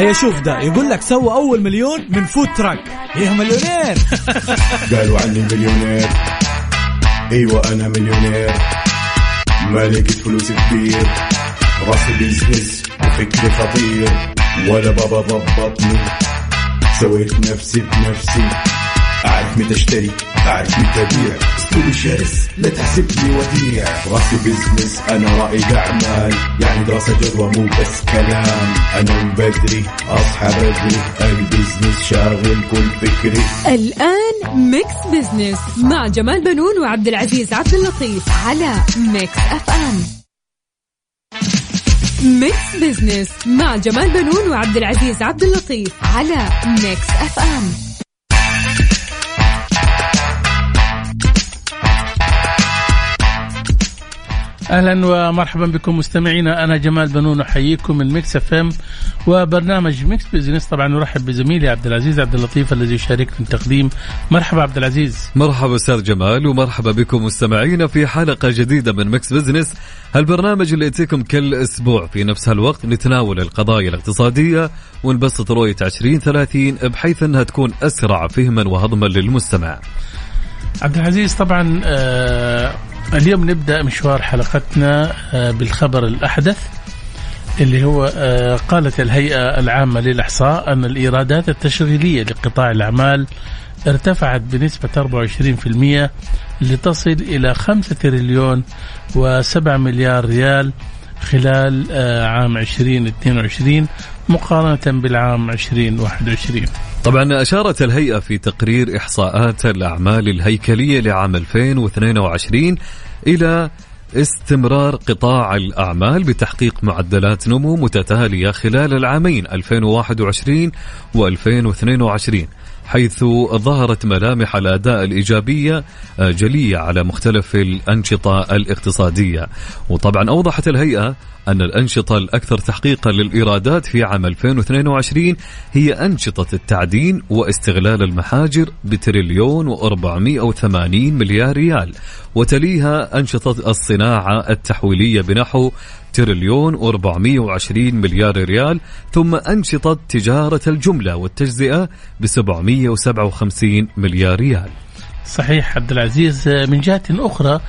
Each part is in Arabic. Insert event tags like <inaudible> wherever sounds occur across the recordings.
هيا شوف ده يقول لك سوى أول مليون من food truck يا مليونير؟ <laughs> قالوا عني مليونير. إيوه أنا مليونير. ملكة فلوس كبير. راسي business وفكري خطير. ولا بابا ضبطني سويت نفسي بنفسي. اعرف متى اشتري اعرف متى ابيع اسلوبي شرس لا تحسبني وديع. راسي business أنا رائد أعمال. يعني دراسة جدوى مو بس كلام. من بدري أصحى بدري. ال business شاغل كل فكري. الآن Mix Business مع جمال بنون وعبد العزيز عبد اللطيف على Mix FM Mix Business مع جمال بنون وعبد العزيز عبد اللطيف على Mix FM أهلا ومرحبا بكم مستمعينا. أنا جمال بنون أحييكم من Mix FM وبرنامج Mix Business. طبعا نرحب بزميلي عبد العزيز عبد اللطيف الذي يشاركني في التقديم. مرحبا عبد العزيز. مرحبا أستاذ جمال ومرحبا بكم مستمعينا في حلقة جديدة من Mix Business هالبرنامج اللي يأتيكم كل أسبوع. في نفس هالوقت نتناول القضايا الاقتصادية ونبسط رؤية 2030 بحيث أنها تكون أسرع فهما وهضما للمستمع. عبد العزيز طبعا آه اليوم نبدأ مشوار حلقتنا آه بالخبر الأحدث اللي هو آه قالت الهيئة العامة للإحصاء أن الإيرادات التشغيلية لقطاع الأعمال ارتفعت بنسبة 24% لتصل إلى 5 تريليون و7 مليار ريال خلال آه، عام 2022 مقارنة بالعام 2021 طبعا أشارت الهيئة في تقرير إحصاءات الأعمال الهيكلية لعام 2022 إلى استمرار قطاع الأعمال بتحقيق معدلات نمو متتالية خلال العامين 2021 و2022 حيث ظهرت ملامح الأداء الإيجابية جلية على مختلف الأنشطة الاقتصادية. وطبعا أوضحت الهيئة أن الأنشطة الأكثر تحقيقا للإيرادات في عام 2022 هي أنشطة التعدين واستغلال المحاجر بتريليون و480 مليار ريال وتليها أنشطة الصناعة التحويلية بنحو تريليون و420 مليار ريال ثم أنشطة تجارة الجملة والتجزئة ب 757 مليار ريال. صحيح عبد العزيز من جهة أخرى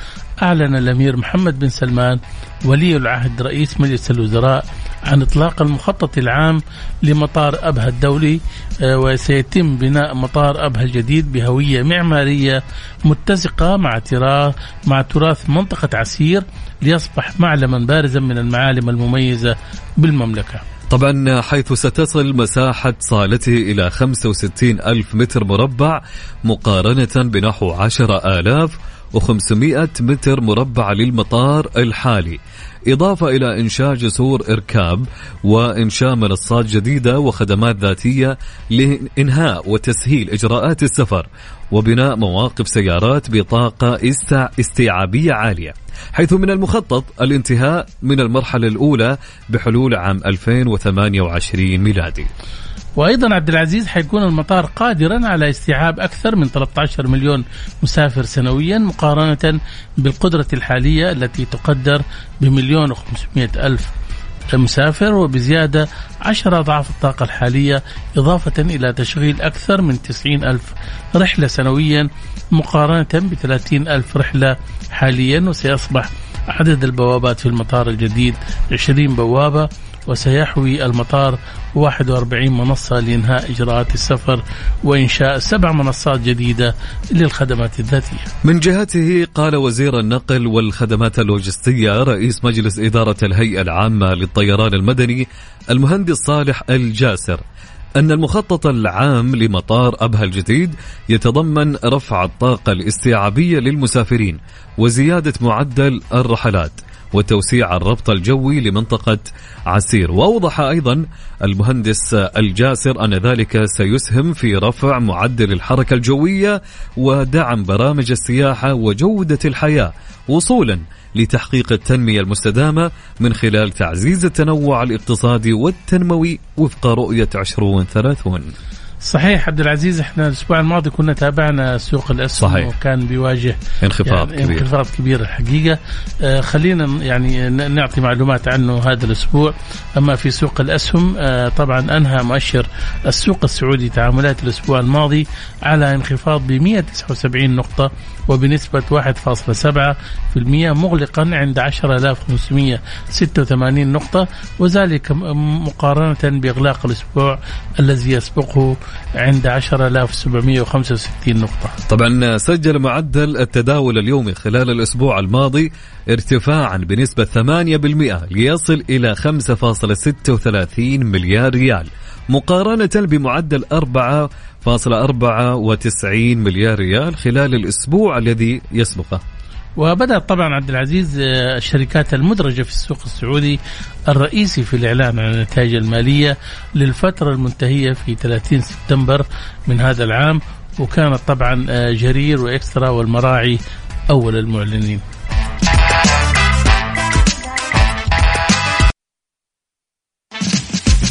أعلن الأمير محمد بن سلمان ولي العهد رئيس مجلس الوزراء عن إطلاق المخطط العام لمطار أبها الدولي آه، وسيتم بناء مطار أبها الجديد بهوية معمارية متسقة مع تراث مع تراث منطقة عسير ليصبح معلما بارزا من المعالم المميزة بالمملكة. طبعا حيث ستصل مساحة صالته إلى 65 ألف متر مربع مقارنة بنحو 10 آلاف و500 متر مربع للمطار الحالي. إضافة إلى إنشاء جسور إركاب وإنشاء منصات جديدة وخدمات ذاتية لإنهاء وتسهيل إجراءات السفر وبناء مواقف سيارات بطاقة استيعابية عالية. حيث من المخطط الانتهاء من المرحلة الأولى بحلول عام 2028 ميلادي. وأيضا عبد العزيز حيكون المطار قادرا على استيعاب أكثر من 13 مليون مسافر سنويا مقارنة بالقدرة الحالية التي تقدر بمليون و500 ألف مسافر وبزيادة 10 أضعاف الطاقة الحالية إضافة إلى تشغيل أكثر من 90 ألف رحلة سنويا مقارنة ب 30 ألف رحلة حاليا وسيصبح عدد البوابات في المطار الجديد 20 بوابة. وسيحوي المطار 41 منصة لإنهاء إجراءات السفر وإنشاء سبع منصات جديدة للخدمات الذاتية. من جهته قال وزير النقل والخدمات اللوجستية رئيس مجلس إدارة الهيئة العامة للطيران المدني المهندس صالح الجاسر أن المخطط العام لمطار أبها الجديد يتضمن رفع الطاقة الاستيعابية للمسافرين وزيادة معدل الرحلات. وتوسيع الربط الجوي لمنطقة عسير. وأوضح أيضا المهندس الجاسر أن ذلك سيسهم في رفع معدل الحركة الجوية ودعم برامج السياحة وجودة الحياة وصولا لتحقيق التنمية المستدامة من خلال تعزيز التنوع الاقتصادي والتنموي وفق رؤية 2030 صحيح عبد العزيز إحنا الأسبوع الماضي كنا تابعنا سوق الأسهم صحيح. وكان بيواجه انخفاض يعني كبير. انخفاض كبير الحقيقة. آه خلينا يعني نعطي معلومات عنه هذا الأسبوع. أما في سوق الأسهم آه طبعا أنهى مؤشر السوق السعودي تعاملات الأسبوع الماضي على انخفاض ب 179 نقطة وبنسبة 1.7% مغلقا عند 10586 نقطة وذلك م- مقارنة بإغلاق الأسبوع الذي يسبقه عند 10765 نقطة. طبعا سجل معدل التداول اليومي خلال الأسبوع الماضي ارتفاعا بنسبة 8% ليصل إلى 5.36 مليار ريال مقارنة بمعدل 4.94 مليار ريال خلال الأسبوع الذي يسبقه. وبدأت طبعا عبد العزيز آه، الشركات المدرجة في السوق السعودي الرئيسي في الإعلان عن النتائج المالية للفترة المنتهية في 30 سبتمبر من هذا العام وكانت طبعا آه، جرير وإكسترا والمراعي أول المعلنين.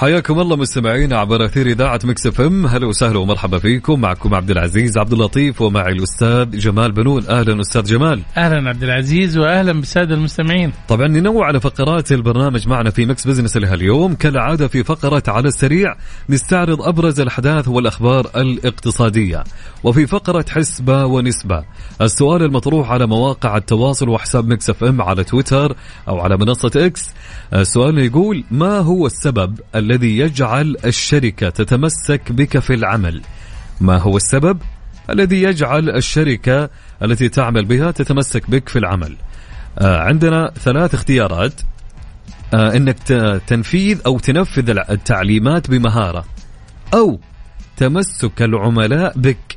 حياكم الله مستمعين عبر أثير إذاعة Mix FM. أهلا وسهلا ومرحبا فيكم. معكم عبد العزيز عبد اللطيف ومعي الأستاذ جمال بنون. أهلا أستاذ جمال. أهلا عبد العزيز وأهلا بالسادة المستمعين. طبعا ننوع على فقرات البرنامج معنا في Mix Business لهاليوم كالعادة في فقرة على السريع نستعرض أبرز الأحداث والأخبار الاقتصادية. وفي فقرة حسبة ونسبة. السؤال المطروح على مواقع التواصل وحساب Mix FM على تويتر أو على منصة إكس. السؤال يقول ما هو السبب الذي يجعل الشركة تتمسك بك في العمل. ما هو السبب؟ الذي يجعل الشركة التي تعمل بها تتمسك بك في العمل. آه، عندنا ثلاث اختيارات. آه، إنك تنفيذ أو تنفذ التعليمات بمهارة. أو تمسك العملاء بك.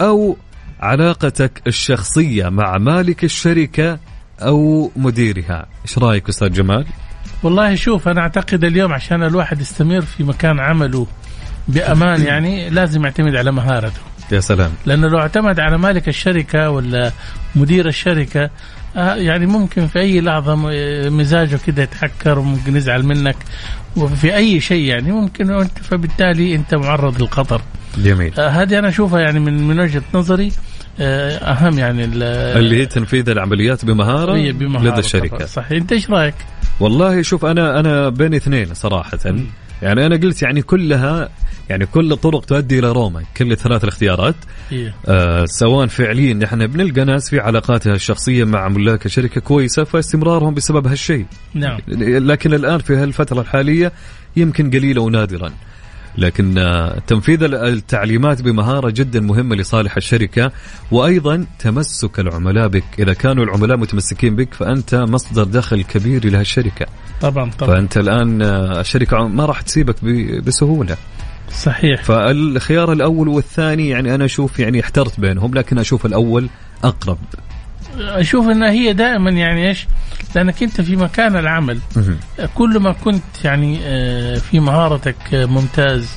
أو علاقتك الشخصية مع مالك الشركة أو مديرها. إيش رأيك أستاذ جمال؟ والله شوف أنا أعتقد اليوم عشان الواحد يستمر في مكان عمله بأمان يعني لازم يعتمد على مهارته يا سلام. لأنه لو اعتمد على مالك الشركة ولا مدير الشركة آه، يعني ممكن في أي لحظة مزاجه كده يتحكر وممكن يزعل منك. وفي أي شيء يعني ممكن وانت فبالتالي أنت معرض للخطر. جميل. آه، هذه أنا أشوفها يعني من من وجهة نظري آه، أهم يعني ال- اللي هي تنفيذ العمليات بمهارة, هي بمهارة لدى الشركة. صحيح. أنت إيش رأيك؟ والله شوف أنا أنا بين اثنين صراحة. يعني أنا قلت يعني كلها يعني كل الطرق تؤدي إلى روما كل الثلاث الاختيارات. هي آه سواء فعليا نحن بنلقى ناس في علاقاتها الشخصية مع ملاك الشركة كويسة فاستمرارهم بسبب هالشيء. نعم. لكن الآن في هالفترة الحالية يمكن قليله ونادرا. لكن آه، تنفيذ ال- التعليمات بمهارة جدا مهمة لصالح الشركة وأيضا تمسك العملاء بك. إذا كانوا العملاء متمسكين بك فأنت مصدر دخل كبير لهالشركه طبعا طبعا. فأنت الآن آه، الشركة ما راح تسيبك ب- بسهولة. صحيح. فالخيار الأول والثاني يعني أنا أشوف يعني احترت بينهم لكن أشوف الأول أقرب. أشوف انها هي دائما يعني إيش؟ لأنك أنت في مكان العمل. كل ما كنت يعني آه، في مهارتك آه، ممتاز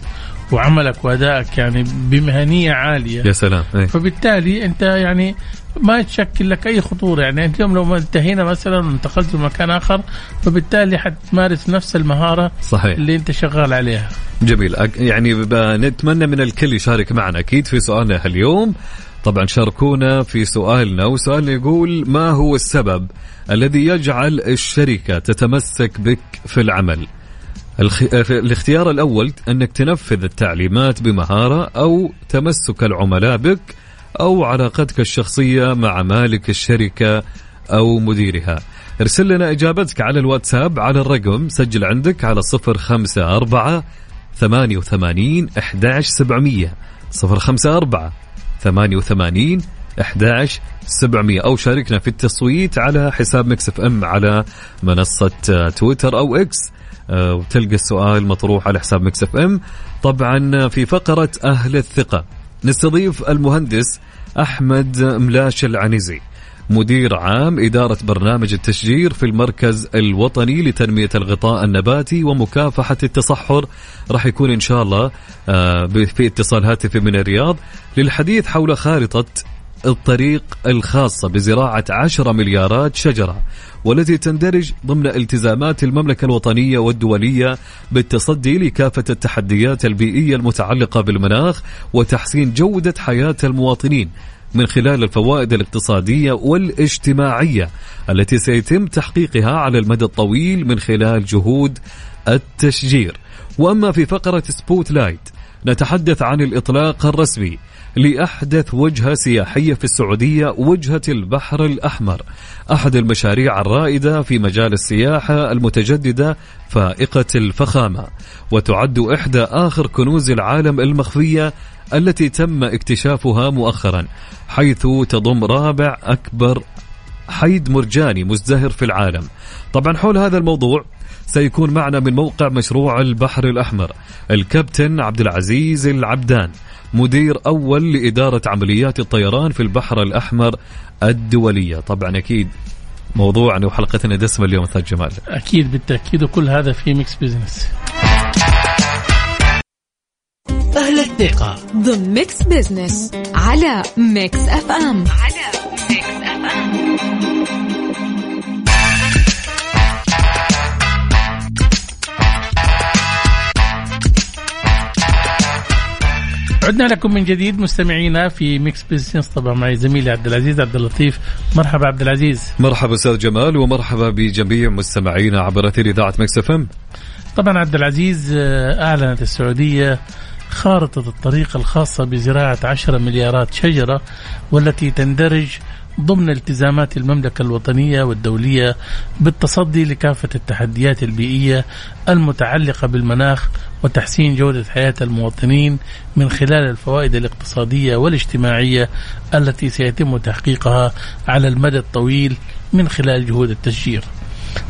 وعملك وأدائك يعني بمهنية عالية يا سلام. إيه. فبالتالي أنت يعني ما تشكل لك أي خطورة. يعني أنت اليوم لو انتهينا مثلا وانتقلت لمكان آخر فبالتالي حتمارس نفس المهارة صحيح. اللي أنت شغال عليها. جميل. يعني نتمنى من الكل يشارك معنا أكيد في سؤالنا اليوم. طبعا شاركونا في سؤالنا وسؤالنا يقول ما هو السبب الذي يجعل الشركة تتمسك بك في العمل. في الاختيار الأول أنك تنفذ التعليمات بمهارة أو تمسك العملاء بك أو علاقتك الشخصية مع مالك الشركة أو مديرها ارسل لنا إجابتك على الواتساب على الرقم سجل عندك على 054 88 11700 054 88 11700 أو شاركنا في التصويت على حساب Mix FM على منصة آه، تويتر أو إكس آه، وتلقى السؤال مطروح على حساب Mix FM. طبعا في فقرة أهل الثقة نستضيف المهندس أحمد ملاش العنزي مدير عام إدارة برنامج التشجير في المركز الوطني لتنمية الغطاء النباتي ومكافحة التصحر. راح يكون إن شاء الله آه، في اتصال هاتفي من الرياض للحديث حول خارطة الطريق الخاصة بزراعة 10 مليارات شجرة والتي تندرج ضمن التزامات المملكة الوطنية والدولية بالتصدي لكافة التحديات البيئية المتعلقة بالمناخ وتحسين جودة حياة المواطنين. من خلال الفوائد الاقتصادية والاجتماعية التي سيتم تحقيقها على المدى الطويل من خلال جهود التشجير. وأما في فقرة Spotlight نتحدث عن الإطلاق الرسمي لأحدث وجهة سياحية في السعودية وجهة البحر الأحمر. أحد المشاريع الرائدة في مجال السياحة المتجددة فائقة الفخامة. وتعد إحدى آخر كنوز العالم المخفية التي تم اكتشافها مؤخرا حيث تضم رابع أكبر حيد مرجاني مزدهر في العالم. طبعا حول هذا الموضوع سيكون معنا من موقع مشروع البحر الأحمر الكابتن عبد العزيز العبدان. مدير أول لإدارة عمليات الطيران في البحر الأحمر الدولية. طبعا أكيد موضوعنا وحلقتنا دسمة اليوم أستاذ جمال. أكيد بالتأكيد وكل هذا في Mix Business أهل الثقة ضمن Mix Business على Mix FM على Mix FM عدنا لكم من جديد مستمعينا في Mix Business طبعا معي زميلي عبد العزيز عبد اللطيف. مرحبا عبد العزيز. مرحبا أستاذ جمال ومرحبا بجميع مستمعينا عبر أثير إذاعة Mix FM طبعا عبد العزيز آه، أعلنت السعودية خارطة الطريق الخاصة بزراعة 10 مليارات شجرة والتي تندرج ضمن التزامات المملكة الوطنية والدولية بالتصدي لكافة التحديات البيئية المتعلقة بالمناخ وتحسين جودة حياة المواطنين من خلال الفوائد الاقتصادية والاجتماعية التي سيتم تحقيقها على المدى الطويل من خلال جهود التشجير.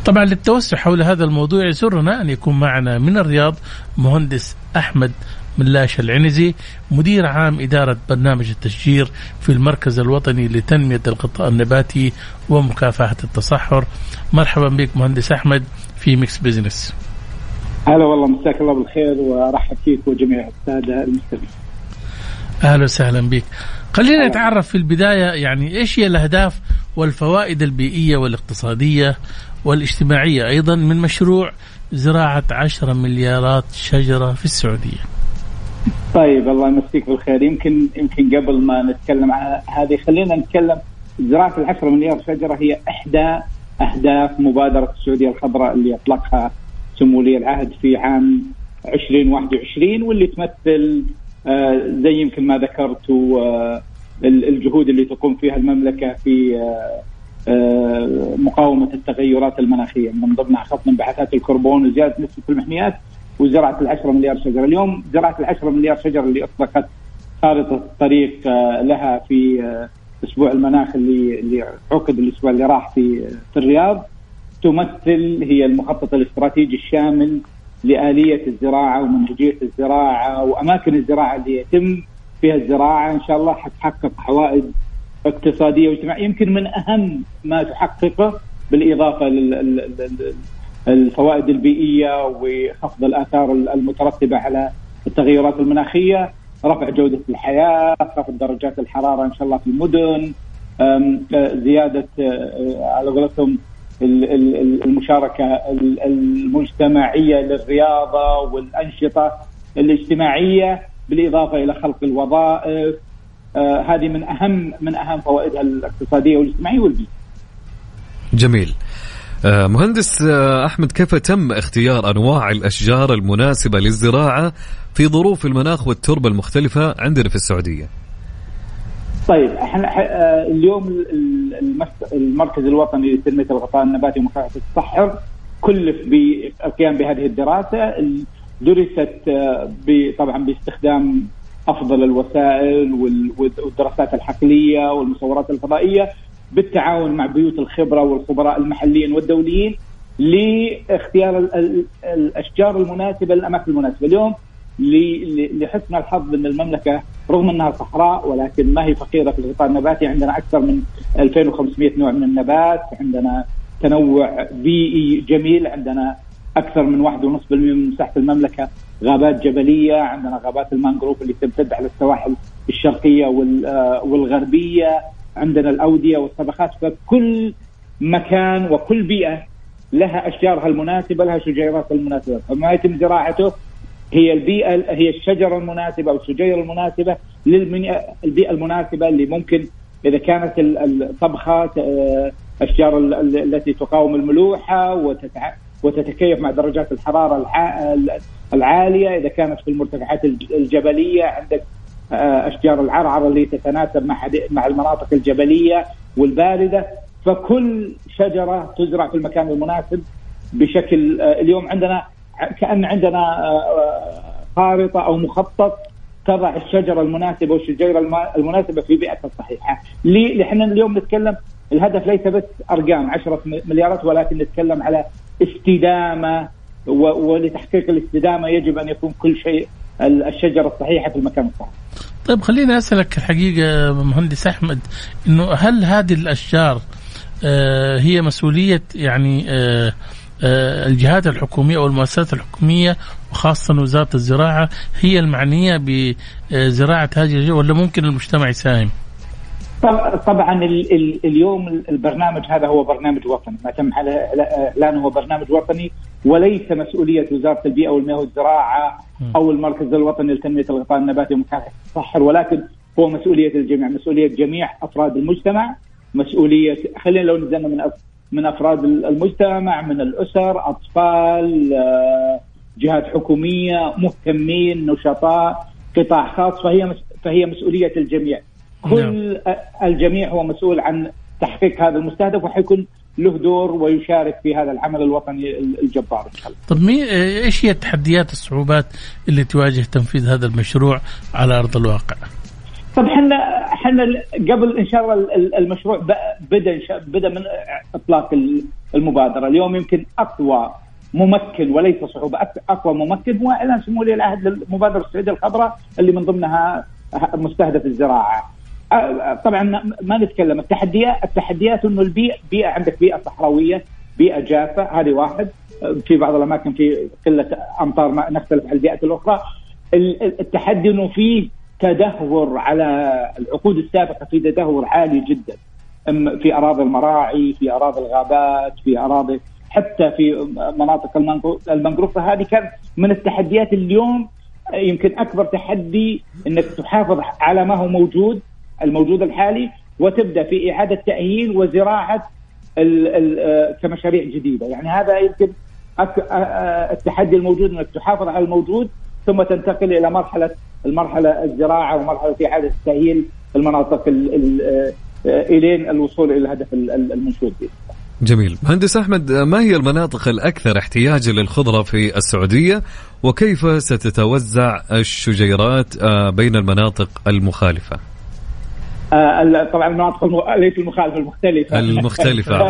طبعا للتوسع حول هذا الموضوع يسرنا أن يكون معنا من الرياض مهندس أحمد ملاش العنزي مدير عام إدارة برنامج التشجير في المركز الوطني لتنمية القطاع النباتي ومكافحة التصحر. مرحبا بك مهندس أحمد في Mix Business. هلا والله مساك الله بالخير وأرحب فيك وجميع السادة المستمعين. أهلا وسهلا بك. خلينا نتعرف في البداية يعني إيش هي الأهداف والفوائد البيئية والاقتصادية والاجتماعية أيضا من مشروع زراعة 10 مليارات شجرة في السعودية. طيب الله يمسيك بالخير. يمكن يمكن قبل ما نتكلم عن هذه خلينا نتكلم. زراعة العشرة مليار شجره هي إحدى أهداف مبادرة السعودية الخضراء اللي اطلقها سمو ولي العهد في عام 2021 واللي تمثل آه، زي يمكن ما ذكرت آه، ال- الجهود اللي تقوم فيها المملكة في آه، مقاومة التغيرات المناخية. من ضمنها خفض انبعاثات الكربون وزيادة نسبة المحميات. وزراعة العشرة مليار شجرة، اليوم زراعة العشرة مليار شجرة اللي اطلقت خارطة الطريق آه، لها في آه، أسبوع المناخ اللي اللي عقد الأسبوع اللي راح في في الرياض. تمثل هي المخطط الاستراتيجي الشامل لآلية الزراعة ومنهجية الزراعة وأماكن الزراعة اللي يتم فيها الزراعة. إن شاء الله حتحقق عوائد اقتصادية واجتماعية. يمكن من أهم ما تحققه بالإضافة للفوائد البيئية وخفض الآثار المترتبة على التغيرات المناخية رفع جودة الحياة خفض درجات الحرارة إن شاء الله في المدن آه، زيادة آه، على قولتهم ال- ال- ال- المشاركة ال- المجتمعية للرياضة والأنشطة الاجتماعية بالإضافة إلى خلق الوظائف. آه، هذه من أهم من أهم فوائدها الاقتصادية والاجتماعية والبيئية. جميل. مهندس آه، أحمد كيف تم اختيار أنواع الأشجار المناسبة للزراعة في ظروف المناخ والتربة المختلفة عندنا في السعودية؟ طيب إحنا آه، اليوم المركز الوطني لتنمية الغطاء النباتي ومكافحة التصحر كلف بالقيام بهذه الدراسة ال- درست آه، طبعا باستخدام أفضل الوسائل وال- والدراسات الحقلية والمصورات الفضائية بالتعاون مع بيوت الخبرة والخبراء المحليين والدوليين لاختيار ال- ال- الأشجار المناسبة للأماكن المناسبة. اليوم لحسن الحظ ان المملكة رغم أنها صحراء ولكن ما هي فقيرة في الغطاء النباتي عندنا أكثر من 2500 نوع من النبات عندنا تنوع بيئي جميل عندنا أكثر من 1.5% من مساحة المملكة غابات جبلية عندنا غابات المانجروف اللي تمتد على السواحل الشرقية والغربية. عندنا الأودية والطبخات فكل مكان وكل بيئة لها أشجارها المناسبة لها شجيراتها المناسبة. فما يتم زراعته هي البيئة هي الشجرة المناسبة أو الشجيره المناسبة للبيئه المناسبة اللي ممكن إذا كانت الطبخه آه، أشجار التي تقاوم الملوحة وتتكيف مع درجات الحرارة العالية. إذا كانت في المرتفعات الجبلية عندك أشجار العرعر اللي تتناسب مع مع المناطق الجبلية والباردة فكل شجرة تزرع في المكان المناسب بشكل آه، اليوم عندنا كأن عندنا خارطة أو مخطط تضع الشجرة المناسبة والشجيرة المناسبة في بيئتها الصحيحة. ليه؟ إحنا اليوم نتكلم الهدف ليس بس أرقام 10 مليارات ولكن نتكلم على استدامة ولتحقيق الاستدامة يجب أن يكون كل شيء الشجرة الصحيحة في المكان الصحيح. طيب خليني أسألك الحقيقة مهندس أحمد إنه هل هذه الأشجار آه، هي مسؤولية يعني آه، آه، الجهات الحكومية أو المؤسسات الحكومية وخاصة وزارة الزراعة هي المعنية بزراعة هذه الأشجار ولا ممكن المجتمع يساهم؟ طبعا اليوم البرنامج هذا هو برنامج وطني ما تم اعلانه هو برنامج وطني وليس مسؤولية وزارة البيئة والمياه والزراعة أو المركز الوطني لتنمية الغطاء النباتي ومكافحة الصحر ولكن هو مسؤولية الجميع. مسؤولية جميع أفراد المجتمع. مسؤولية خلينا لو نزلنا من من أفراد المجتمع من الأسر أطفال آه، جهات حكومية مهتمين نشطاء قطاع خاص. فهي فهي مسؤولية الجميع. كل نعم. الجميع هو مسؤول عن تحقيق هذا المستهدف وحيكون له دور ويشارك في هذا العمل الوطني الجبار إن شاء الله. طيب مي إيش هي التحديات الصعوبات اللي تواجه تنفيذ هذا المشروع على أرض الواقع؟ طب إحنا إحنا قبل إن شاء الله المشروع بدأ بدأ من إطلاق المبادرة، اليوم يمكن أقوى ممكن وليس صعوبة أقوى ممكن هو إعلان سمو ولي العهد للمبادرة السعودية الخضراء اللي من ضمنها مستهدف الزراعة. طبعا ما نتكلم. التحديات التحديات إنه البيئة بيئة عندك بيئة صحراوية بيئة جافة هذه واحد. في بعض الأماكن في قلة أمطار ما نختلف عن البيئات الأخرى. التحدي إنه في تدهور على العقود السابقة في تدهور عالي جدا. في أراضي المراعي في أراضي الغابات في أراضي حتى في مناطق المنغروف فهذه كانت من التحديات اليوم. يمكن أكبر تحدي إنك تحافظ على ما هو موجود. الموجود الحالي وتبدأ في إعادة تأهيل وزراعة ال ال آه، كمشاريع جديدة. يعني هذا يمكن آه، آه، التحدي الموجود إنك تحافظ على الموجود ثم تنتقل إلى مرحلة المرحله الزراعة ومرحلة إعادة التاهيل المناطق إلين الوصول إلى الهدف المنشود به. جميل. مهندس أحمد ما هي المناطق الأكثر احتياجا للخضرة في السعودية؟ وكيف ستتوزع الشجيرات بين المناطق المخالفة؟ آه طبعا المناطق الم... ليس المخالفة المختلفة. المختلفة <laughs>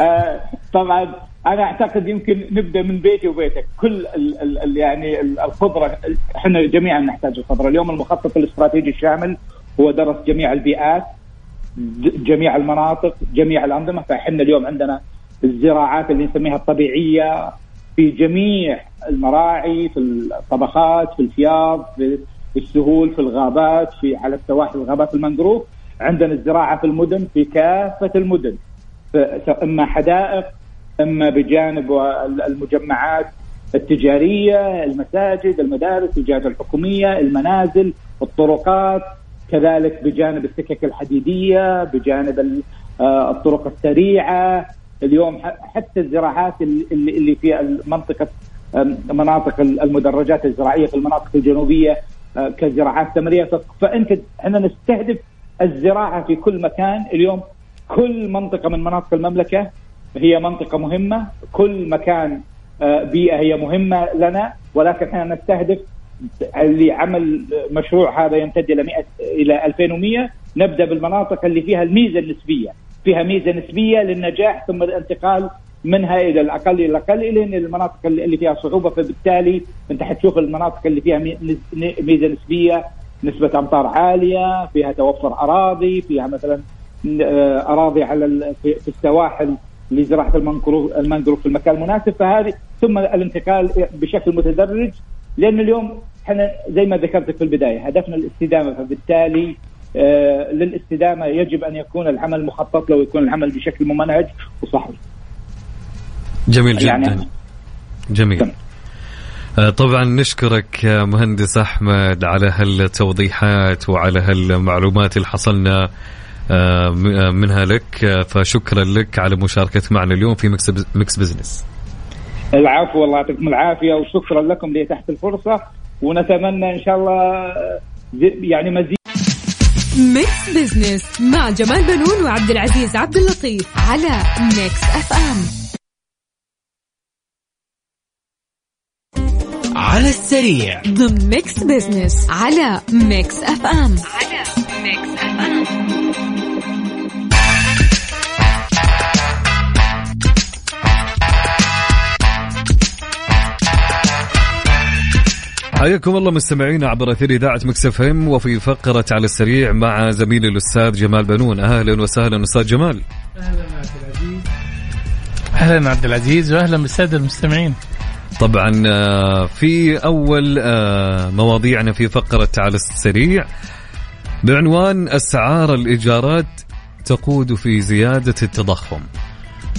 آه طبعا أنا أعتقد يمكن نبدأ من بيتي وبيتك. كل ال ال يعني الخضرة إحنا جميعا نحتاج الخضرة. اليوم المخطط الاستراتيجي الشامل هو درس جميع البيئات جميع المناطق جميع الأنظمة. فإحنا اليوم عندنا الزراعات اللي نسميها الطبيعية في جميع المراعي في الطبخات في الفياض في في السهول في الغابات في على السواحل الغابات المنجروف عندنا الزراعة في المدن في كافة المدن. إما حدائق إما بجانب المجمعات التجارية، المساجد، المدارس، الجهات الحكومية، المنازل، الطرقات، كذلك بجانب السكك الحديدية، بجانب آه، الطرق السريعة، اليوم حتى الزراعات اللي في منطقه مناطق المدرجات الزراعية في المناطق الجنوبية كزراعات ثمريه فأنت إحنا نستهدف الزراعة في كل مكان. اليوم كل منطقة من مناطق المملكة هي منطقة مهمة. كل مكان آه، بيئة هي مهمة لنا. ولكن إحنا نستهدف لعمل مشروع هذا يمتد إلى 100 إلى 2100 نبدأ بالمناطق اللي فيها الميزة النسبية. فيها ميزة نسبية للنجاح ثم الانتقال منها إلى الأقل إلى الأقل إلى المناطق اللي فيها صعوبة. فبالتالي انت حتشوف المناطق اللي فيها ميزة نسبية نسبة أمطار عالية فيها توفر أراضي فيها مثلا آه، أراضي على في السواحل لزراعة المنجروف المنجروف في المكان المناسب. فهذه ثم الانتقال بشكل متدرج لأن اليوم إحنا زي ما ذكرت في البداية هدفنا الاستدامة. فبالتالي آه للاستدامة يجب أن يكون العمل مخطط له ويكون العمل بشكل ممنهج وصحي. جميل جدا. يعني جميل. آه، طبعا نشكرك مهندس أحمد على هالتوضيحات وعلى هالمعلومات اللي حصلنا آه، منها لك. فشكرا لك على مشاركتك معنا اليوم في Mix Business. العفو والله يعطيكم العافية وشكرا لكم لإتاحة الفرصة. ونتمنى إن شاء الله يعني مزيد. Mix Business مع جمال بنون وعبد العزيز عبد اللطيف على Mix FM. على السريع. ضمن Mix Business على Mix FM على Mix FM حياكم الله مستمعينا عبر أثير إذاعة مكسف ام وفي فقرة على السريع مع زميلي الأستاذ جمال بنون. أهلا وسهلا أستاذ جمال. أهلا عبد العزيز. أهلا عبد العزيز واهلا بالساده المستمعين طبعا آه، في أول آه، مواضيعنا في فقرة على السريع بعنوان أسعار الإيجارات تقود في زيادة التضخم.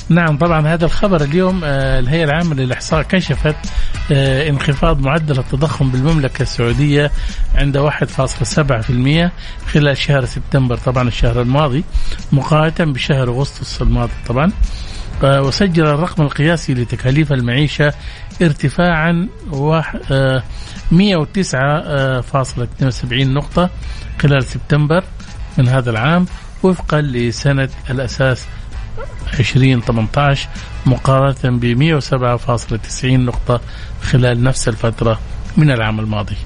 نعم طبعا هذا الخبر اليوم آه، الهيئة العامة للإحصاء كشفت انخفاض معدل التضخم بالمملكة السعودية عند 1.7% خلال شهر سبتمبر طبعا الشهر الماضي مقارنة بشهر أغسطس الماضي طبعا. وسجل الرقم القياسي لتكاليف المعيشة ارتفاعا 109.72 نقطة خلال سبتمبر من هذا العام وفقا لسنة الأساس 2018 مقارنة ب 107.90 نقطة خلال نفس الفترة من العام الماضي.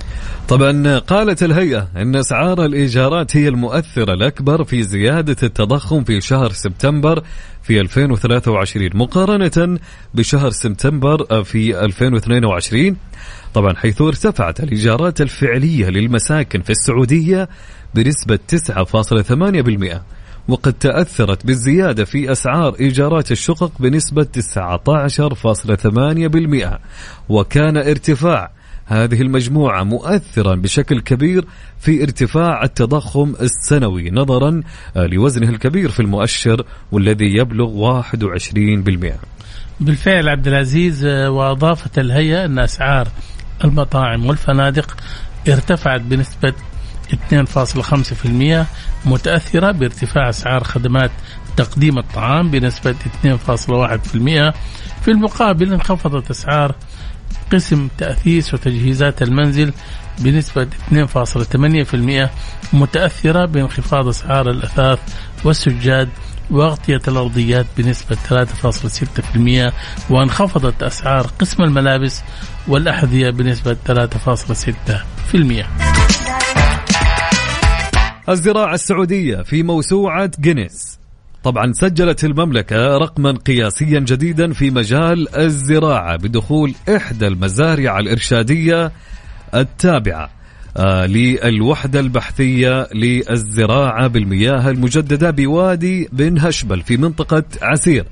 طبعا قالت الهيئة أن أسعار الإيجارات هي المؤثرة الأكبر في زيادة التضخم في شهر سبتمبر في 2023 مقارنة بشهر سبتمبر في 2022 طبعا حيث ارتفعت الإيجارات الفعلية للمساكن في السعودية بنسبة 9.8% وقد تأثرت بالزيادة في أسعار إيجارات الشقق بنسبة 19.8% وكان ارتفاع هذه المجموعة مؤثرا بشكل كبير في ارتفاع التضخم السنوي نظرا لوزنه الكبير في المؤشر والذي يبلغ 21% بالفعل عبد العزيز وأضافت الهيئة أن أسعار المطاعم والفنادق ارتفعت بنسبة 2.5% متأثرة بارتفاع أسعار خدمات تقديم الطعام بنسبة 2.1% في المقابل انخفضت أسعار قسم تأثيث وتجهيزات المنزل بنسبة 2.8% متأثرة بانخفاض أسعار الأثاث والسجاد وأغطية الأرضيات بنسبة 3.6% وانخفضت أسعار قسم الملابس والأحذية بنسبة 3.6%. الزراعة السعودية في موسوعة جينيس طبعا سجلت المملكة رقما قياسيا جديدا في مجال الزراعة بدخول إحدى المزارع الإرشادية التابعة آه للوحدة البحثية للزراعة بالمياه المجددة بوادي بن هشبل في منطقة عسير.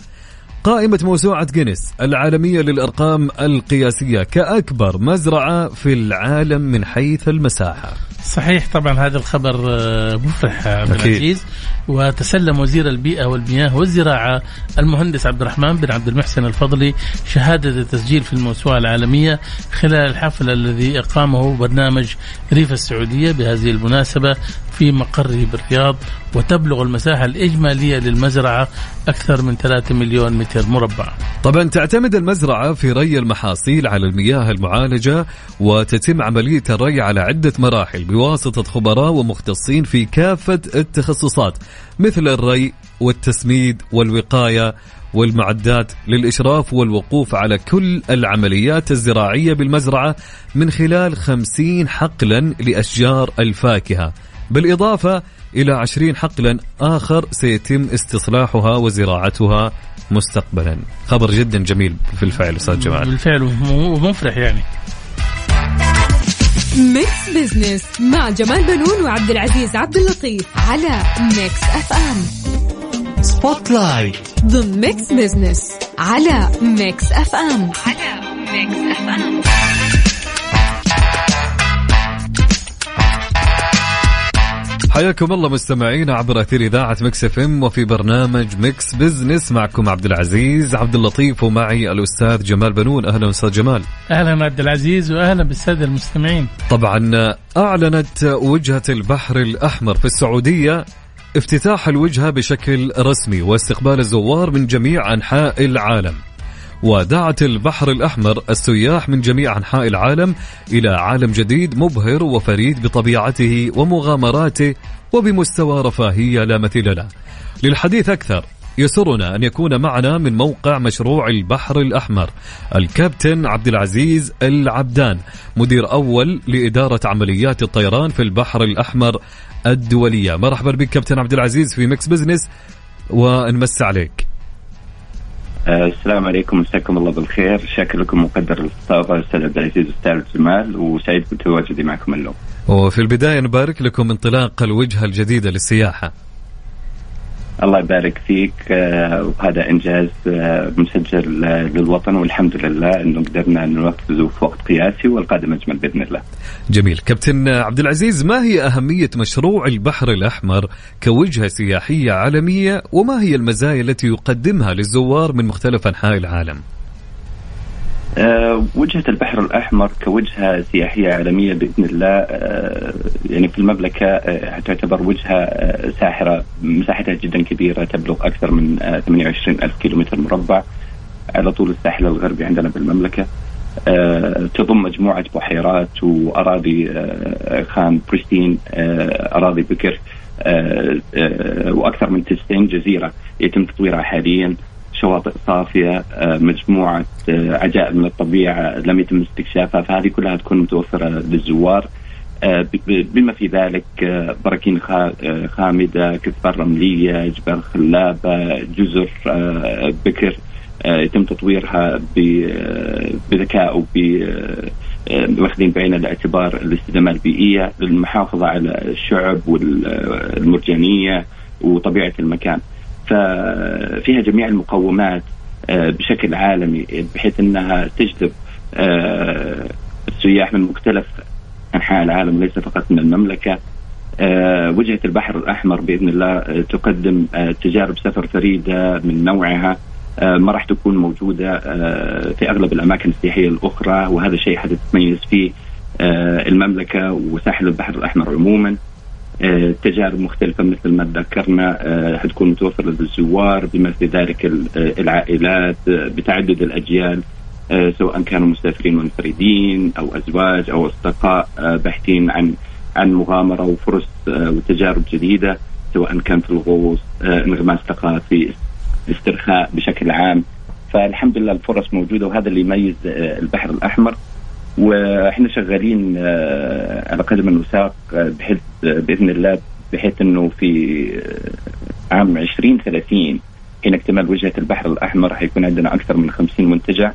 قائمة موسوعة جينيس العالمية للأرقام القياسية كأكبر مزرعة في العالم من حيث المساحة. صحيح طبعا هذا الخبر آه، مفرح عبد العزيز. وتسلم وزير البيئة والمياه والزراعة المهندس عبد الرحمن بن عبد المحسن الفضلي شهادة التسجيل في الموسوعة العالمية خلال الحفل الذي أقامه برنامج ريف السعودية بهذه المناسبة. في مقره بالرياض وتبلغ المساحة الإجمالية للمزرعة أكثر من 3 مليون متر مربع. طبعا تعتمد المزرعة في ري المحاصيل على المياه المعالجة وتتم عملية الري على عدة مراحل بواسطة خبراء ومختصين في كافة التخصصات مثل الري والتسميد والوقاية والمعدات للإشراف والوقوف على كل العمليات الزراعية بالمزرعة من خلال خمسين حقلا لأشجار الفاكهة. بالإضافة إلى عشرين حقلا آخر سيتم استصلاحها وزراعتها مستقبلا. خبر جدا جميل بالفعل أستاذ جمال. بالفعل ومفرح يعني. Mix Business مع جمال بنون وعبد العزيز عبد اللطيف على Mix FM. Spotlight ضمن Mix Business على Mix FM. على Mix FM. حياكم الله مستمعين عبر أثير إذاعة Mix FM وفي برنامج Mix Business معكم عبد العزيز. عبد اللطيف ومعي الأستاذ جمال بنون. أهلا أستاذ جمال. أهلا عبد العزيز وأهلا بالسادة المستمعين. طبعا أعلنت وجهة البحر الأحمر في السعودية افتتاح الوجهة بشكل رسمي واستقبال الزوار من جميع أنحاء العالم. ودعت البحر الأحمر السياح من جميع أنحاء العالم إلى عالم جديد مبهر وفريد بطبيعته ومغامراته وبمستوى رفاهية لا مثيل له. للحديث أكثر يسرنا أن يكون معنا من موقع مشروع البحر الأحمر الكابتن عبد العزيز العبدان مدير أول لإدارة عمليات الطيران في البحر الأحمر الدولية. مرحبا بك كابتن عبد العزيز في Mix Business ونمسي عليك. السلام عليكم مساكم الله بالخير شاكر لكم مقدر الاستضافة أستاذ عبد العزيز واستاذ جمال وسعيد بتواجدي معكم اليوم. وفي البداية نبارك لكم انطلاق الوجهة الجديدة للسياحة. الله يبارك فيك آه، وهذا إنجاز آه، مسجل للوطن والحمد لله إنه قدرنا ننفذه في وقت قياسي والقادم أجمل بإذن الله. جميل، كابتن عبد العزيز ما هي أهمية مشروع البحر الأحمر كوجهة سياحية عالمية وما هي المزايا التي يقدمها للزوار من مختلف أنحاء العالم؟ أه وجهة البحر الأحمر كوجهة سياحية عالمية بإذن الله أه يعني في المملكة أه تعتبر وجهة ساحرة مساحتها جدا كبيرة تبلغ أكثر من أه 28 ألف كيلومتر مربع على طول الساحل الغربي عندنا بالمملكة. تضم مجموعة بحيرات وأراضي خان بريستين أراضي بكر وأكثر من 90 جزيرة يتم تطويرها حاليا. شواطئ صافية مجموعة عجائب من الطبيعة لم يتم استكشافها فهذه كلها تكون متوفرة للزوار بما في ذلك براكين خامدة كثبان رملية جبال خلابة جزر بكر يتم تطويرها بذكاء وب واخذين بعين الاعتبار الاستدامة البيئية للمحافظة على الشعب والمرجانية وطبيعة المكان. ففيها جميع المقومات بشكل عالمي بحيث إنها تجذب السياح من مختلف أنحاء العالم ليس فقط من المملكة. وجهة البحر الأحمر بإذن الله تقدم تجارب سفر فريدة من نوعها ما راح تكون موجودة في أغلب الأماكن السياحية الأخرى وهذا شيء حتتميز فيه المملكة وساحل البحر الأحمر عموما. تجارب مختلفة مثل ما ذكرنا حتكون متوفرة للزوار بما في ذلك العائلات بتعدد الأجيال سواء كانوا مسافرين منفردين أو أزواج أو أصدقاء باحثين عن عن مغامرة وفرص وتجارب جديدة سواء كان في الغوص انغماس ثقافي استرخاء بشكل عام. فالحمد لله الفرص موجودة وهذا اللي يميز البحر الأحمر. وإحنا شغالين على قدم وساق بحيث بإذن الله بحيث إنه في عام 2030 حين اكتمال وجهة البحر الأحمر حيكون عندنا أكثر من 50 منتجع.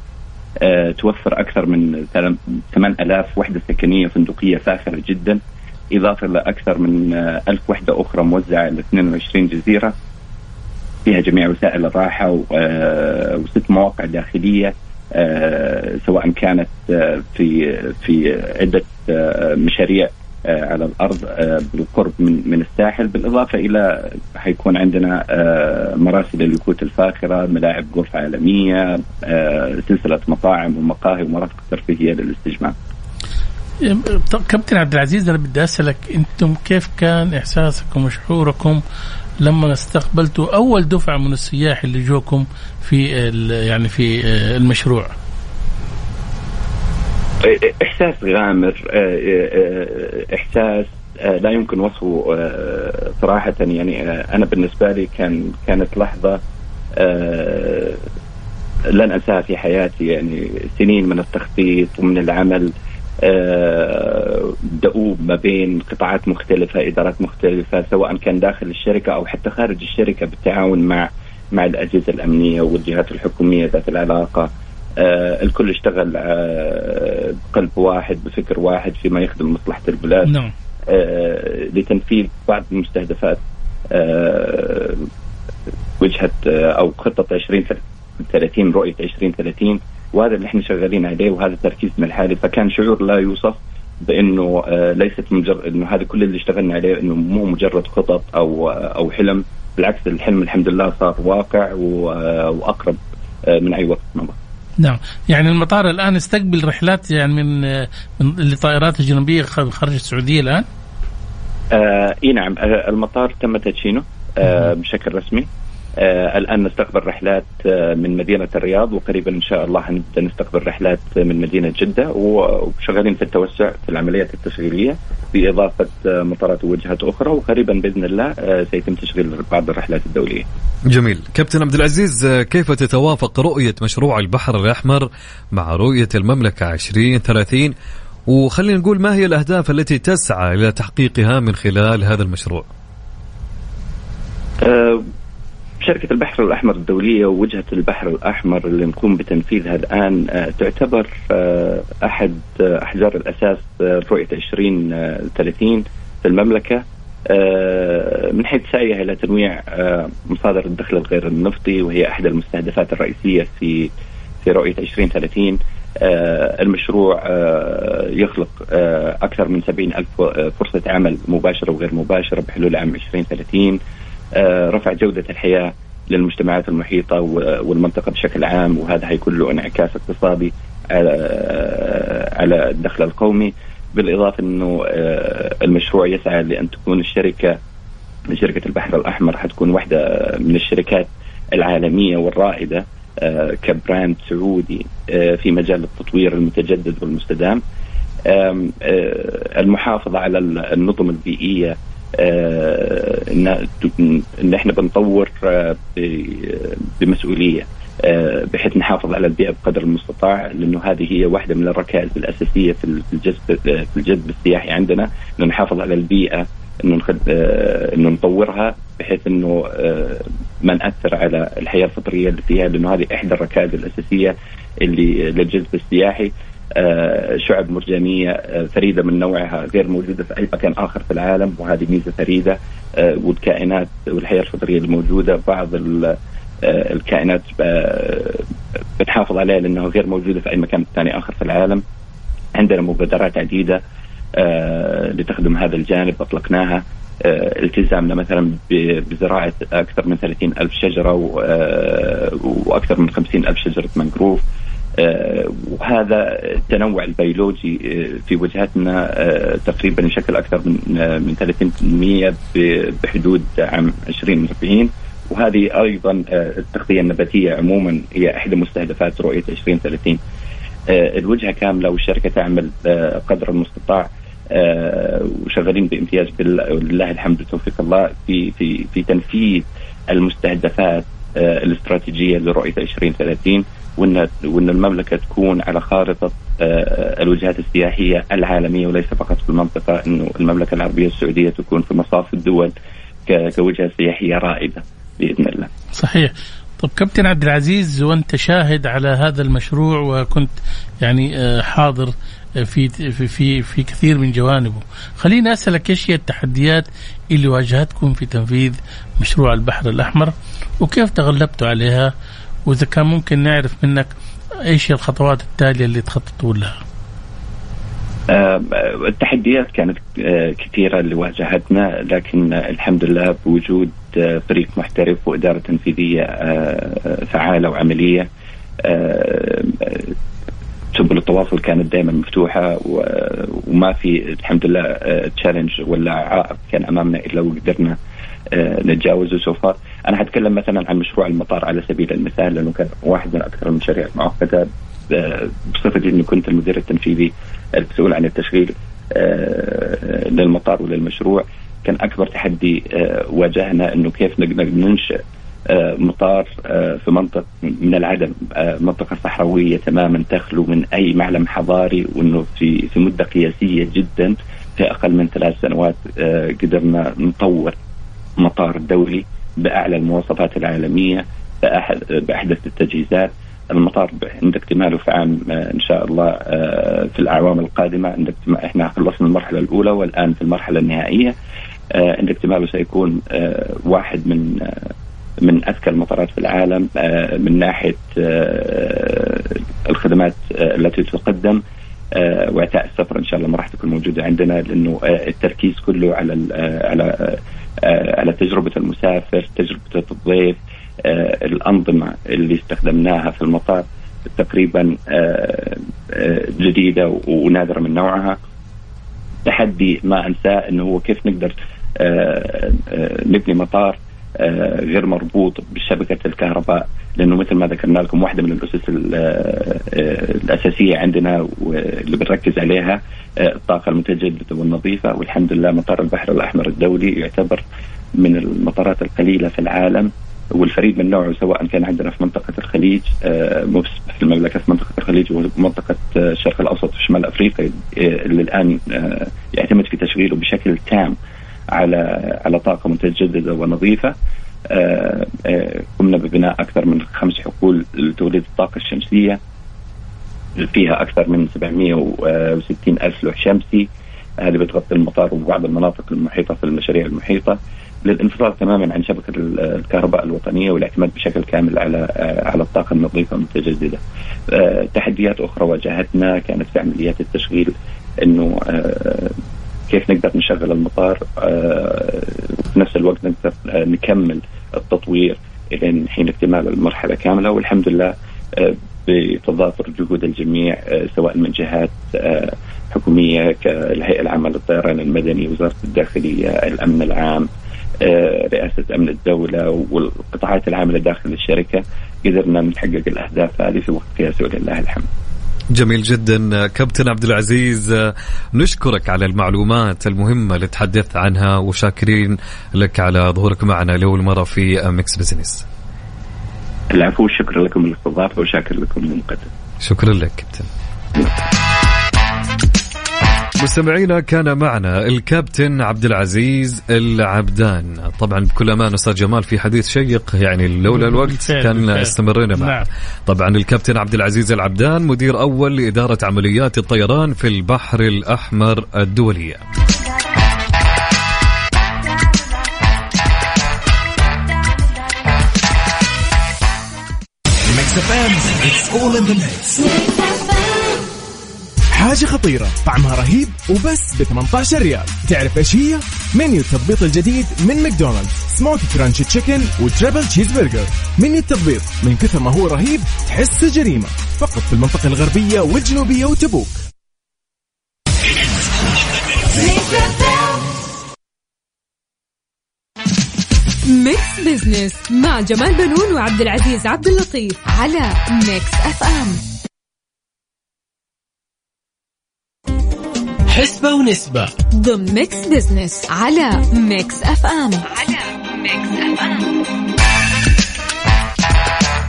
توفر أكثر من 8000 وحدة سكنية فندقية فاخرة جدا إضافة لاكثر من 1000 وحدة أخرى موزعة على 22 جزيرة. فيها جميع وسائل الراحة وست مواقع داخلية. آه سواء كانت آه في في عدة آه مشاريع على الأرض بالقرب من من الساحل بالإضافة إلى حيكون عندنا مراسل اليخوت الفاخرة، ملاعب غرف عالمية، سلسلة مطاعم ومقاهي ومرافق ترفيهية للاستجمام. كابتن عبد العزيز أنا بدي أسألك أنتم كيف كان إحساسكم وشعوركم لما استقبلتوا أول دفعة من السياح اللي جوكم في يعني في المشروع. إحساس غامر إحساس لا يمكن وصفه صراحة. يعني أنا بالنسبة لي كان كانت لحظة لن أنساها في حياتي. يعني سنين من التخطيط ومن العمل. دؤوب ما بين قطاعات مختلفة إدارات مختلفة سواء كان داخل الشركة أو حتى خارج الشركة بالتعاون مع مع الأجهزة الأمنية والجهات الحكومية ذات العلاقة. آه الكل اشتغل آه بقلب واحد بفكر واحد فيما يخدم مصلحة البلاد. نعم. آه لتنفيذ بعض المستهدفات آه وجهة آه أو خطة 2030 رؤية 2030 وهذا اللي إحنا شغالين عليه وهذا تركيزنا الحالي. فكان شعور لا يوصف بإنه آه، ليست مجرد إنه هذا كل اللي اشتغلنا عليه إنه مو مجرد خطط أو أو حلم. بالعكس الحلم الحمد لله صار واقع وأقرب من أي وقت. مضى. نعم. يعني المطار الآن يستقبل رحلات يعني من من الطائرات الاجنبيه خارج السعودية الآن؟ آه إي نعم. المطار تم تدشينه آه بشكل رسمي. آه الآن نستقبل رحلات آه من مدينة الرياض وقريبا إن شاء الله حنبدأ نستقبل رحلات من مدينة جدة وشغالين في التوسع في العمليات التشغيلية بإضافة آه مطارات ووجهات أخرى وقريبا بإذن الله آه سيتم تشغيل بعض الرحلات الدولية. جميل، كابتن عبد العزيز آه، كيف تتوافق رؤية مشروع البحر الأحمر مع رؤية المملكة 2030 وخلينا نقول ما هي الأهداف التي تسعى إلى تحقيقها من خلال هذا المشروع؟ أه شركة البحر الأحمر الدولية ووجهة البحر الأحمر اللي نقوم بتنفيذها الآن أه تعتبر أه أحد أحجار الأساس رؤية 2030 في المملكة. من حيث سعيها إلى تنويع مصادر الدخل الغير النفطي وهي أحد المستهدفات الرئيسية في في رؤية 2030 آه، المشروع آه، يخلق آه، أكثر من 70 ألف فرصة عمل مباشرة وغير مباشرة بحلول عام 2030 رفع جودة الحياة للمجتمعات المحيطة والمنطقة بشكل عام وهذا حيكون له انعكاس اقتصادي على الدخل القومي بالإضافة أنه المشروع يسعى لأن تكون الشركة شركة البحر الأحمر حتكون واحدة من الشركات العالمية والرائدة آه، كبراند سعودي آه، في مجال التطوير المتجدد والمستدام. آه، المحافظة على النظم البيئية إن إن إحنا بنطور بمسؤولية بحيث نحافظ على البيئة بقدر المستطاع لأنه هذه هي واحدة من الركائز الأساسية في الجذب في الجذب السياحي عندنا إنه نحافظ على البيئة إنه آه، إنه نطورها بحيث إنه آه، ما نأثر على الحياة الفطرية اللي فيها لأنه هذه إحدى الركائز الأساسية اللي للجذب السياحي. آه، شعب مرجانية فريدة من نوعها غير موجودة في أي مكان آخر في العالم وهذه ميزة فريدة والكائنات والحياة الفطرية الموجودة بعض الكائنات بتحافظ عليها لأنها غير موجودة في أي مكان ثاني آخر في العالم. عندنا مبادرات عديدة آه، لتخدم هذا الجانب أطلقناها. آه، التزامنا مثلا بزراعة أكثر من 30 ألف شجرة آه، وأكثر من 50 ألف شجرة منجروف وهذا التنوع البيولوجي في وجهتنا تقريبا يشكل أكثر من من 30% بحدود عام 2040 وهذه أيضا التغذية النباتية عموما هي إحدى مستهدفات رؤية 2030 الوجهة كاملة والشركة تعمل قدر المستطاع آه، وشغالين بامتياز ولله الحمد وتوفيق الله في في في تنفيذ المستهدفات. آه، الاستراتيجية لرؤية 2030 وإن وإن المملكة تكون على خارطة آه، الوجهات السياحية العالمية وليس فقط في المنطقة إنه المملكة العربية السعودية تكون في مصاف الدول كوجهة سياحية رائدة بإذن الله. صحيح. طب كابتن عبد العزيز وأنت شاهد على هذا المشروع وكنت يعني حاضر في في في, في كثير من جوانبه خليني أسألك إيش هي التحديات اللي واجهتكم في تنفيذ مشروع البحر الأحمر وكيف تغلبتوا عليها وإذا كان ممكن نعرف منك هي الخطوات التالية اللي تخططوا لها؟ آه، التحديات كانت آه، كثيرة اللي واجهتنا لكن الحمد لله بوجود آه، فريق محترف وإدارة تنفيذية فعالة وعملية سبل التواصل كانت دائما مفتوحة وما في الحمد لله تشالنج ولا عائق كان أمامنا إلا وقدرنا آه، نتجاوزه سوف أنا حتكلم مثلا عن مشروع المطار على سبيل المثال لأنه كان واحد من أكثر المشاريع المعقده آه، بصفتي إني كنت المدير التنفيذي المسؤول عن التشغيل آه، للمطار وللمشروع. كان أكبر تحدي واجهنا إنه كيف نقدر ننشئ آه، مطار آه، في منطقة من العدم آه، منطقة صحراوية تماما تخلو من أي معلم حضاري وأنه في في مدة قياسية جدا في أقل من ثلاث سنوات قدرنا نطور مطار دولي بأعلى المواصفات العالمية بأحدث التجهيزات. المطار عند اكتماله في عام إن شاء الله في الأعوام القادمة عند إحنا خلصنا المرحلة الأولى والآن في المرحلة النهائية. عند اكتماله سيكون واحد من من أذكى المطارات في العالم آه، من ناحية آه، الخدمات آه، التي تقدم واعتاء السفر إن شاء الله ما راح تكون موجوده عندنا لأنه التركيز كله على على على تجربة المسافر، تجربة الضيف، الأنظمة اللي استخدمناها في المطار تقريبا جديدة ونادرة من نوعها. تحدي ما أنساه إنه هو كيف نقدر نبني مطار غير مربوط بشبكة الكهرباء لأنه مثل ما ذكرنا لكم واحدة من الأسس آه، الأساسية عندنا واللي بنركز عليها آه، الطاقة المتجدده والنظيفة والحمد لله مطار البحر الأحمر الدولي يعتبر من المطارات القليلة في العالم والفريد من نوعه سواء كان عندنا في منطقة الخليج في المملكة في منطقة الخليج ومنطقه الشرق الأوسط وشمال أفريقيا اللي الآن يعتمد في تشغيله بشكل تام على على طاقة متجددة ونظيفة. آه، آه، قمنا ببناء أكثر من خمس حقول لتوليد الطاقة الشمسية. فيها أكثر من 760 ألف لوح شمسي. هذه بتغطي المطار وبعض المناطق المحيطة في المشاريع المحيطة. للانفصال تماما عن شبكة الكهرباء الوطنية والاعتماد بشكل كامل على آه، على الطاقة النظيفة المتجددة. تحديات أخرى واجهتنا كانت في عمليات التشغيل إنه نشغل المطار آه، وفي نفس الوقت نقدر آه، نكمل التطوير إلى حين اكتمال المرحلة كاملة والحمد لله آه، بتضافر جهود الجميع سواء من جهات حكومية كالهيئة العامة للطيران المدني، وزارة الداخلية، الأمن العام، رئاسة أمن الدولة والقطاعات العاملة داخل الشركة قدرنا نحقق الأهداف هذه في وقت قياسي ولله الحمد. جميل جدا. كابتن عبد العزيز نشكرك على المعلومات المهمة اللي تحدثت عنها وشاكرين لك على ظهورك معنا لأول مرة في Mix Business. العفو شكرا لكم للاستضافة وشاكر لكم المقدمة شكرا لك كابتن. مستمعينا كان معنا الكابتن عبد العزيز العبدان طبعا بكل أمان أستاذ جمال في حديث شيق يعني لولا الوقت كان استمرينا معه نعم. طبعا الكابتن عبد العزيز العبدان مدير أول لإدارة عمليات الطيران في البحر الأحمر الدولية It's all in the mix. حاجة خطيرة. طعمها رهيب وبس ب 18 ريال. تعرف إيش هي؟ منيو التطبيط الجديد من ماكدونالدز. smoky crunch chicken و triple cheese burger. menu التطبيط من كثر ما هو رهيب تحسه جريمة. فقط في المنطقة الغربية والجنوبية وتبوك. Mix Business مع جمال بنون وعبد العزيز عبد اللطيف على Mix FM. حسبة ونسبة. ضمن Mix Business على Mix FM على Mix FM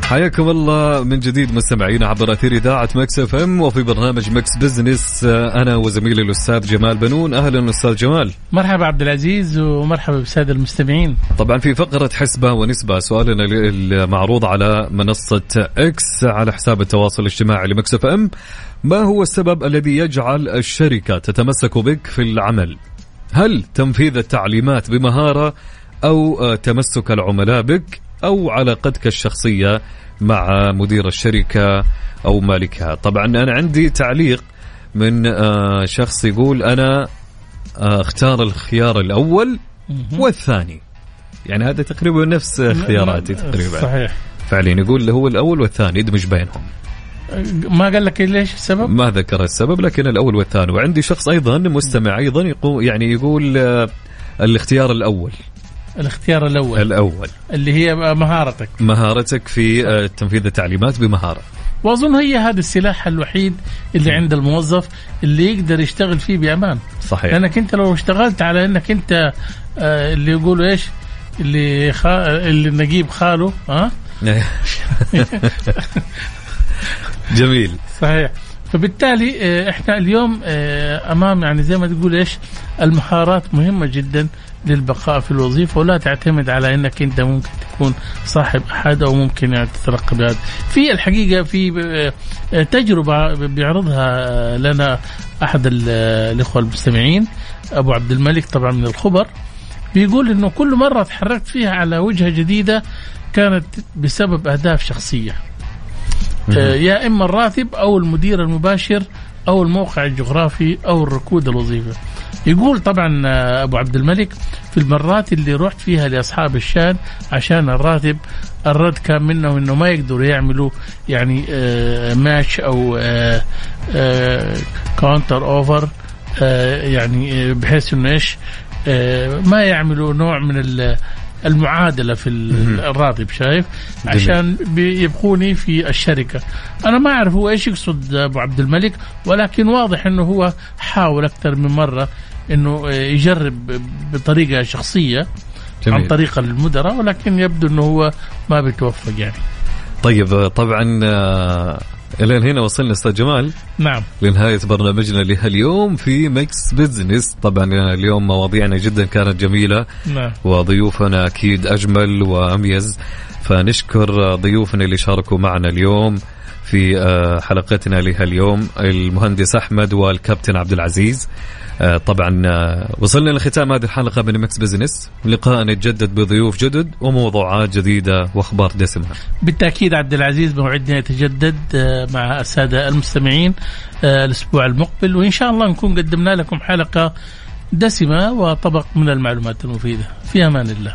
حياكم الله من جديد مستمعينا عبر أثير إذاعة Mix FM وفي برنامج Mix Business أنا وزميلي الأستاذ جمال بنون. أهلا أستاذ جمال. مرحبا عبد العزيز ومرحبا بالسادة المستمعين. طبعا في فقرة حسبة ونسبة سؤالنا المعروض على منصة X على حساب التواصل الاجتماعي ل Mix FM. ما هو السبب الذي يجعل الشركة تتمسك بك في العمل؟ هل تنفيذ التعليمات بمهارة أو آه، تمسك العملاء بك؟ أو علاقتك الشخصية مع مدير الشركة أو مالكها. طبعا أنا عندي تعليق من آه، شخص يقول أنا آه، أختار الخيار الأول والثاني. يعني هذا تقريبا نفس اختياراتي تقريبا. صحيح. فعليا يقول هو الأول والثاني يدمج بينهم. ما قال لك ليش السبب؟ ما ذكر السبب لكن الأول والثاني. وعندي شخص أيضا مستمع أيضا يقول يعني يقول آه، الاختيار الأول. الاختيار الأول. الأول. اللي هي مهارتك. مهارتك في آه، تنفيذ التعليمات بمهارة. وأظن هي هذا السلاح الوحيد اللي عند الموظف اللي يقدر يشتغل فيه بأمان. صحيح. لأنك أنت لو اشتغلت على أنك أنت آه، اللي يقولوا إيش؟ اللي خا... اللي نجيب خاله ها؟ <laughs> جميل. صحيح. فبالتالي آه، إحنا اليوم أمام يعني زي ما تقول إيش؟ المهارات مهمة جدا. للبقاء في الوظيفة ولا تعتمد على إنك أنت ممكن تكون صاحب أحد أو ممكن يعني تترقى بهذا. في الحقيقة في آه، تجربة بيعرضها لنا أحد الإخوة المستمعين أبو عبد الملك طبعا من الخبر بيقول إنه كل مرة تحركت فيها على وجهة جديدة كانت بسبب أهداف شخصية. آه، يا إما الراتب أو المدير المباشر أو الموقع الجغرافي أو الركود الوظيفي يقول طبعا آه، أبو عبد الملك في المرات اللي رحت فيها لأصحاب الشان عشان الراتب الرد كان منهم إنه ما يقدروا يعملوا يعني آه، ماتش أو counter offer يعني آه، بحيث إنه إيش ما يعملوا نوع من المعادلة في الراتب شايف؟ عشان يبقوني في الشركة. أنا ما أعرف هو إيش يقصد أبو عبد الملك ولكن واضح إنه هو حاول أكثر من مرة إنه يجرب بطريقة شخصية جميل. عن طريق المدراء ولكن يبدو إنه هو ما بيتوفق يعني. طيب طبعا إلى هنا وصلنا أستاذ جمال. نعم. لنهاية برنامجنا لهاليوم في Mix Business طبعا اليوم مواضيعنا جدا كانت جميلة. نعم. وضيوفنا أكيد أجمل وأميز. فنشكر ضيوفنا اللي شاركوا معنا اليوم في آه، حلقتنا لهاليوم المهندس أحمد والكابتن عبد العزيز. طبعا آه، وصلنا لختام هذه الحلقة من Mix Business. لقاء نتجدد بضيوف جدد وموضوعات جديدة وأخبار دسمة. بالتأكيد عبد العزيز موعدنا يتجدد آه، مع السادة المستمعين الأسبوع المقبل. وإن شاء الله نكون قدمنا لكم حلقة دسمة وطبق من المعلومات المفيدة. في أمان الله.